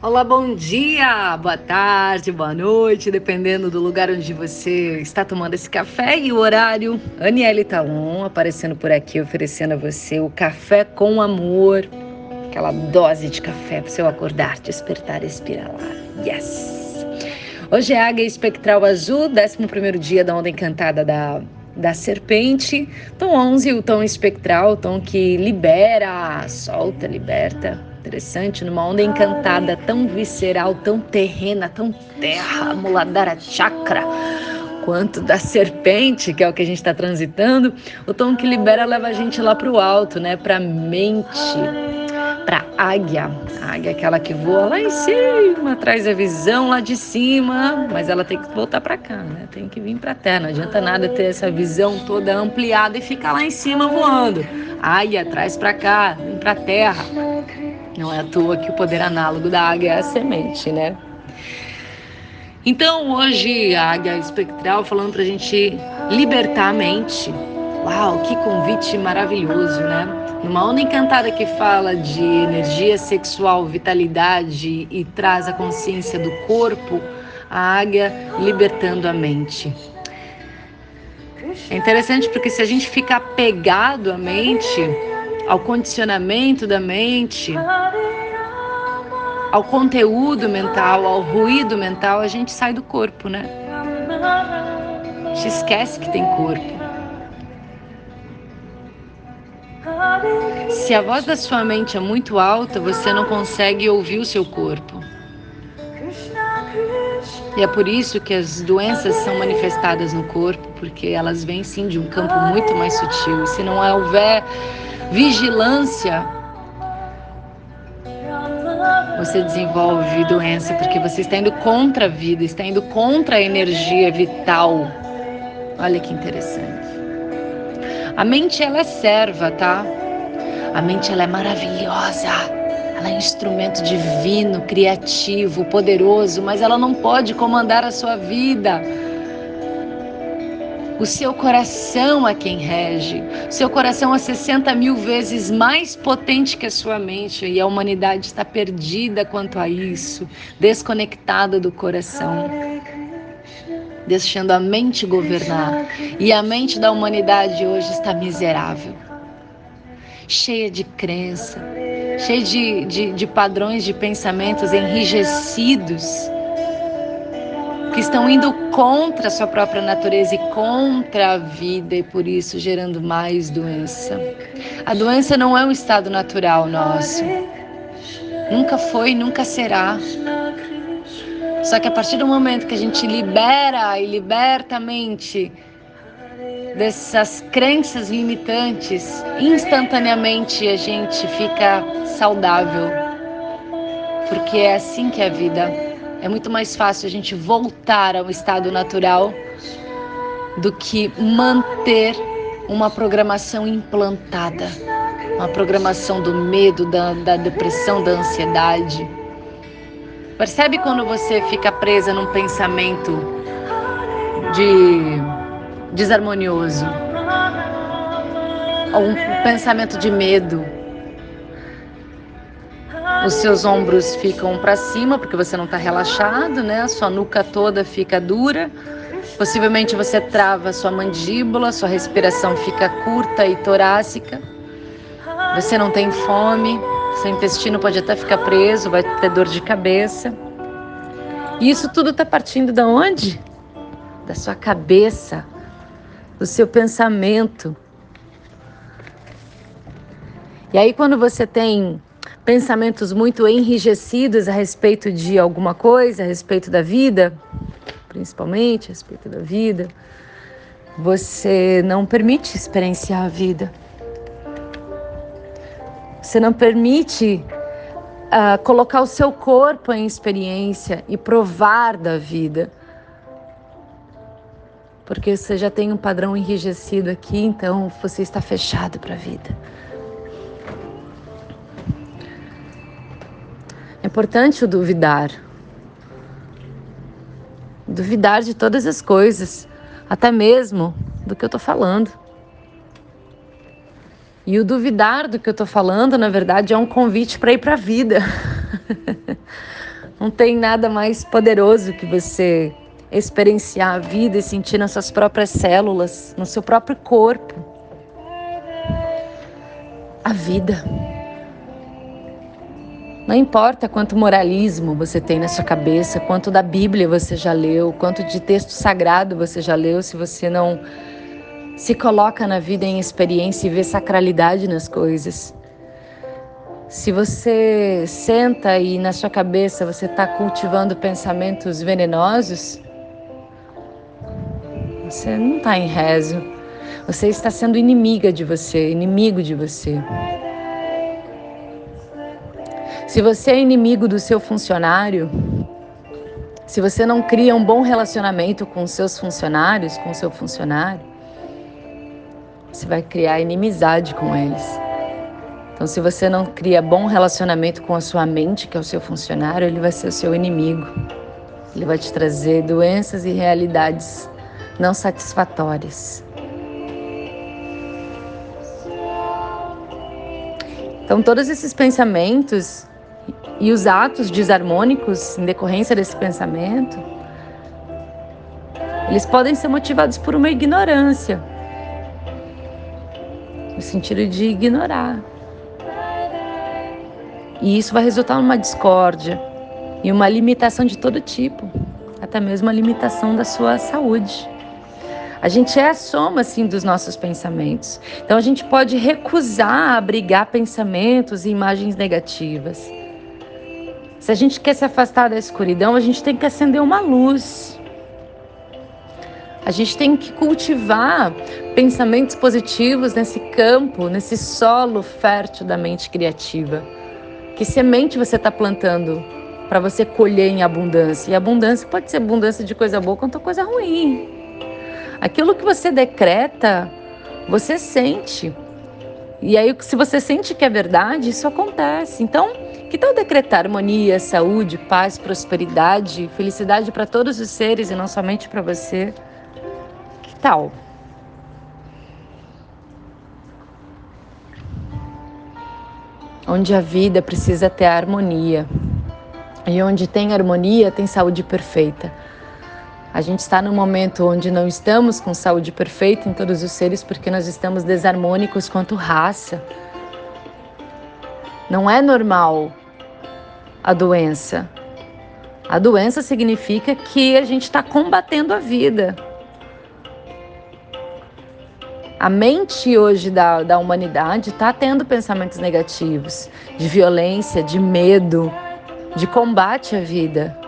Olá, bom dia, boa tarde, boa noite, dependendo do lugar onde você está tomando esse café e o horário. Aniele Talon aparecendo por aqui, oferecendo a você o café com amor, aquela dose de café para você acordar, despertar, respirar lá. Yes! Hoje é Águia Espectral Azul, 11 dia da Onda Encantada da, da Serpente. Tom 11, o tom espectral, o tom que libera, solta, liberta interessante, numa onda encantada, tão visceral, tão terrena, tão terra, Muladhara Chakra, quanto da serpente, que é o que a gente está transitando, o tom que libera leva a gente lá para o alto, né? Para mente, para águia. A águia é aquela que voa lá em cima, traz a visão lá de cima, mas ela tem que voltar para cá, né? Tem que vir para terra. Não adianta nada ter essa visão toda ampliada e ficar lá em cima voando. A águia traz para cá, vem para terra. Não é à toa que o poder análogo da águia é a semente, né? Então, hoje, a águia espectral falando para a gente libertar a mente. Uau, que convite maravilhoso, né? Numa onda encantada que fala de energia sexual, vitalidade e traz a consciência do corpo, a águia libertando a mente. É interessante porque se a gente ficar pegado à mente, ao condicionamento da mente, ao conteúdo mental, ao ruído mental, a gente sai do corpo, né? A gente esquece que tem corpo. Se a voz da sua mente é muito alta, você não consegue ouvir o seu corpo. E é por isso que as doenças são manifestadas no corpo, porque elas vêm sim de um campo muito mais sutil. Se não houver vigilância, você desenvolve doença porque você está indo contra a vida, está indo contra a energia vital. Olha que interessante. A mente ela é serva, tá? A mente ela é maravilhosa. Ela é um instrumento divino, criativo, poderoso, mas ela não pode comandar a sua vida. O seu coração é quem rege. O seu coração é 60 mil vezes mais potente que a sua mente. E a humanidade está perdida quanto a isso, desconectada do coração, deixando a mente governar. E a mente da humanidade hoje está miserável, cheia de crença, cheia de, de, de padrões de pensamentos enrijecidos que estão indo contra a sua própria natureza e contra a vida e por isso gerando mais doença. A doença não é um estado natural nosso. Nunca foi, nunca será. Só que a partir do momento que a gente libera e liberta a mente dessas crenças limitantes, instantaneamente a gente fica saudável. Porque é assim que é a vida. É muito mais fácil a gente voltar ao estado natural do que manter uma programação implantada, uma programação do medo, da, da depressão, da ansiedade. Percebe quando você fica presa num pensamento de desarmonioso, ou um pensamento de medo, os seus ombros ficam para cima porque você não está relaxado, né? A sua nuca toda fica dura. Possivelmente você trava sua mandíbula, sua respiração fica curta e torácica. Você não tem fome, seu intestino pode até ficar preso, vai ter dor de cabeça. E isso tudo está partindo da onde? Da sua cabeça, do seu pensamento. E aí quando você tem pensamentos muito enrijecidos a respeito de alguma coisa, a respeito da vida, principalmente a respeito da vida, você não permite experienciar a vida. Você não permite uh, colocar o seu corpo em experiência e provar da vida. Porque você já tem um padrão enrijecido aqui, então você está fechado para a vida. Importante o duvidar. Duvidar de todas as coisas, até mesmo do que eu estou falando. E o duvidar do que eu estou falando, na verdade, é um convite para ir para a vida. Não tem nada mais poderoso que você experienciar a vida e sentir nas suas próprias células, no seu próprio corpo. A vida. Não importa quanto moralismo você tem na sua cabeça, quanto da Bíblia você já leu, quanto de texto sagrado você já leu, se você não se coloca na vida em experiência e vê sacralidade nas coisas. Se você senta e na sua cabeça você está cultivando pensamentos venenosos, você não está em rezo. Você está sendo inimiga de você, inimigo de você. Se você é inimigo do seu funcionário, se você não cria um bom relacionamento com seus funcionários, com seu funcionário, você vai criar inimizade com eles. Então, se você não cria bom relacionamento com a sua mente, que é o seu funcionário, ele vai ser o seu inimigo. Ele vai te trazer doenças e realidades não satisfatórias. Então, todos esses pensamentos e os atos desarmônicos em decorrência desse pensamento, eles podem ser motivados por uma ignorância, no sentido de ignorar. E isso vai resultar numa discórdia e uma limitação de todo tipo, até mesmo a limitação da sua saúde. A gente é a soma assim dos nossos pensamentos. Então a gente pode recusar abrigar pensamentos e imagens negativas. Se a gente quer se afastar da escuridão, a gente tem que acender uma luz. A gente tem que cultivar pensamentos positivos nesse campo, nesse solo fértil da mente criativa. Que semente você está plantando para você colher em abundância? E abundância pode ser abundância de coisa boa quanto coisa ruim. Aquilo que você decreta, você sente. E aí, se você sente que é verdade, isso acontece. Então, que tal decretar harmonia, saúde, paz, prosperidade, felicidade para todos os seres e não somente para você? Que tal? Onde a vida precisa ter harmonia. E onde tem harmonia, tem saúde perfeita. A gente está num momento onde não estamos com saúde perfeita em todos os seres porque nós estamos desarmônicos quanto raça. Não é normal a doença. A doença significa que a gente está combatendo a vida. A mente hoje da, da humanidade está tendo pensamentos negativos, de violência, de medo, de combate à vida.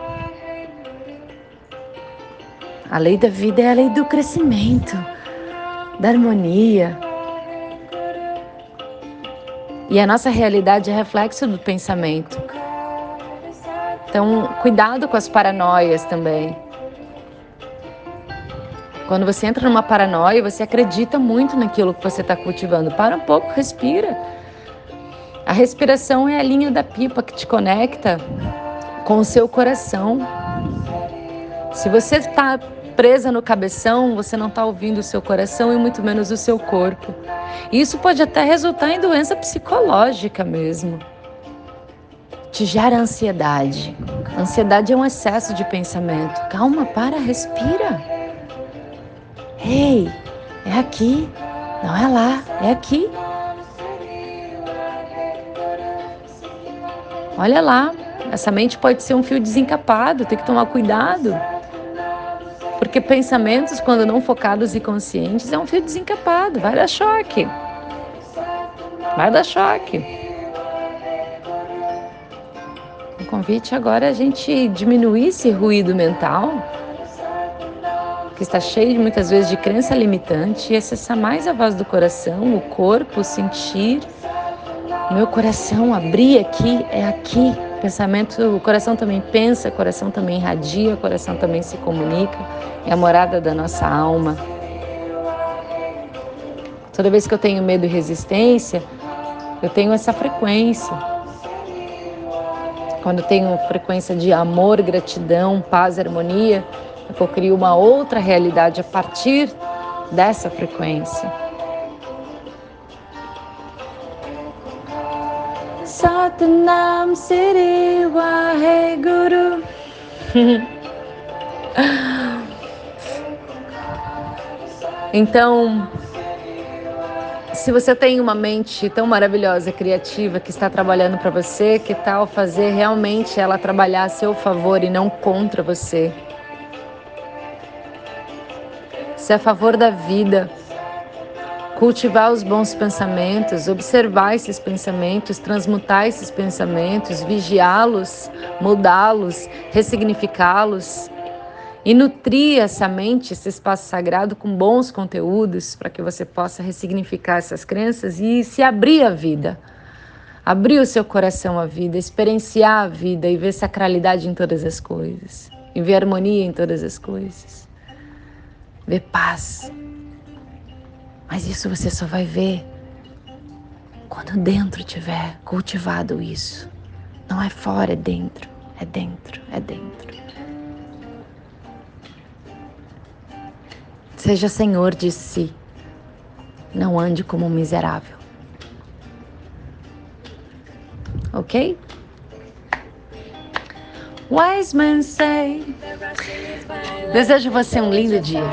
A lei da vida é a lei do crescimento, da harmonia. E a nossa realidade é reflexo do pensamento. Então, cuidado com as paranoias também. Quando você entra numa paranoia, você acredita muito naquilo que você está cultivando. Para um pouco, respira. A respiração é a linha da pipa que te conecta com o seu coração. Se você está presa no cabeção, você não está ouvindo o seu coração e muito menos o seu corpo. Isso pode até resultar em doença psicológica mesmo. Te gera ansiedade. Ansiedade é um excesso de pensamento. Calma, para, respira. Ei, é aqui, não é lá, é aqui. Olha lá, essa mente pode ser um fio desencapado, tem que tomar cuidado. Porque pensamentos, quando não focados e conscientes, é um fio desencapado, vai dar choque. Vai dar choque. Convite agora é a gente diminuir esse ruído mental, que está cheio muitas vezes de crença limitante, e acessar mais a voz do coração, o corpo, sentir. Meu coração abrir aqui, é aqui. Pensamento, o coração também pensa, o coração também irradia, o coração também se comunica é a morada da nossa alma. Toda vez que eu tenho medo e resistência, eu tenho essa frequência. Quando tenho frequência de amor, gratidão, paz, harmonia, eu crio uma outra realidade a partir dessa frequência. Satnam Siri Waheguru então, se você tem uma mente tão maravilhosa, criativa, que está trabalhando para você, que tal fazer realmente ela trabalhar a seu favor e não contra você? Se é a favor da vida, cultivar os bons pensamentos, observar esses pensamentos, transmutar esses pensamentos, vigiá-los, mudá-los, ressignificá-los e nutrir essa mente, esse espaço sagrado com bons conteúdos para que você possa ressignificar essas crenças e se abrir à vida. Abrir o seu coração à vida, experienciar a vida e ver sacralidade em todas as coisas, e ver harmonia em todas as coisas, ver paz. Mas isso você só vai ver quando dentro tiver cultivado isso. Não é fora, é dentro, é dentro, é dentro. Seja senhor de si. Não ande como um miserável. Ok? Wise men say. Desejo você um lindo dia.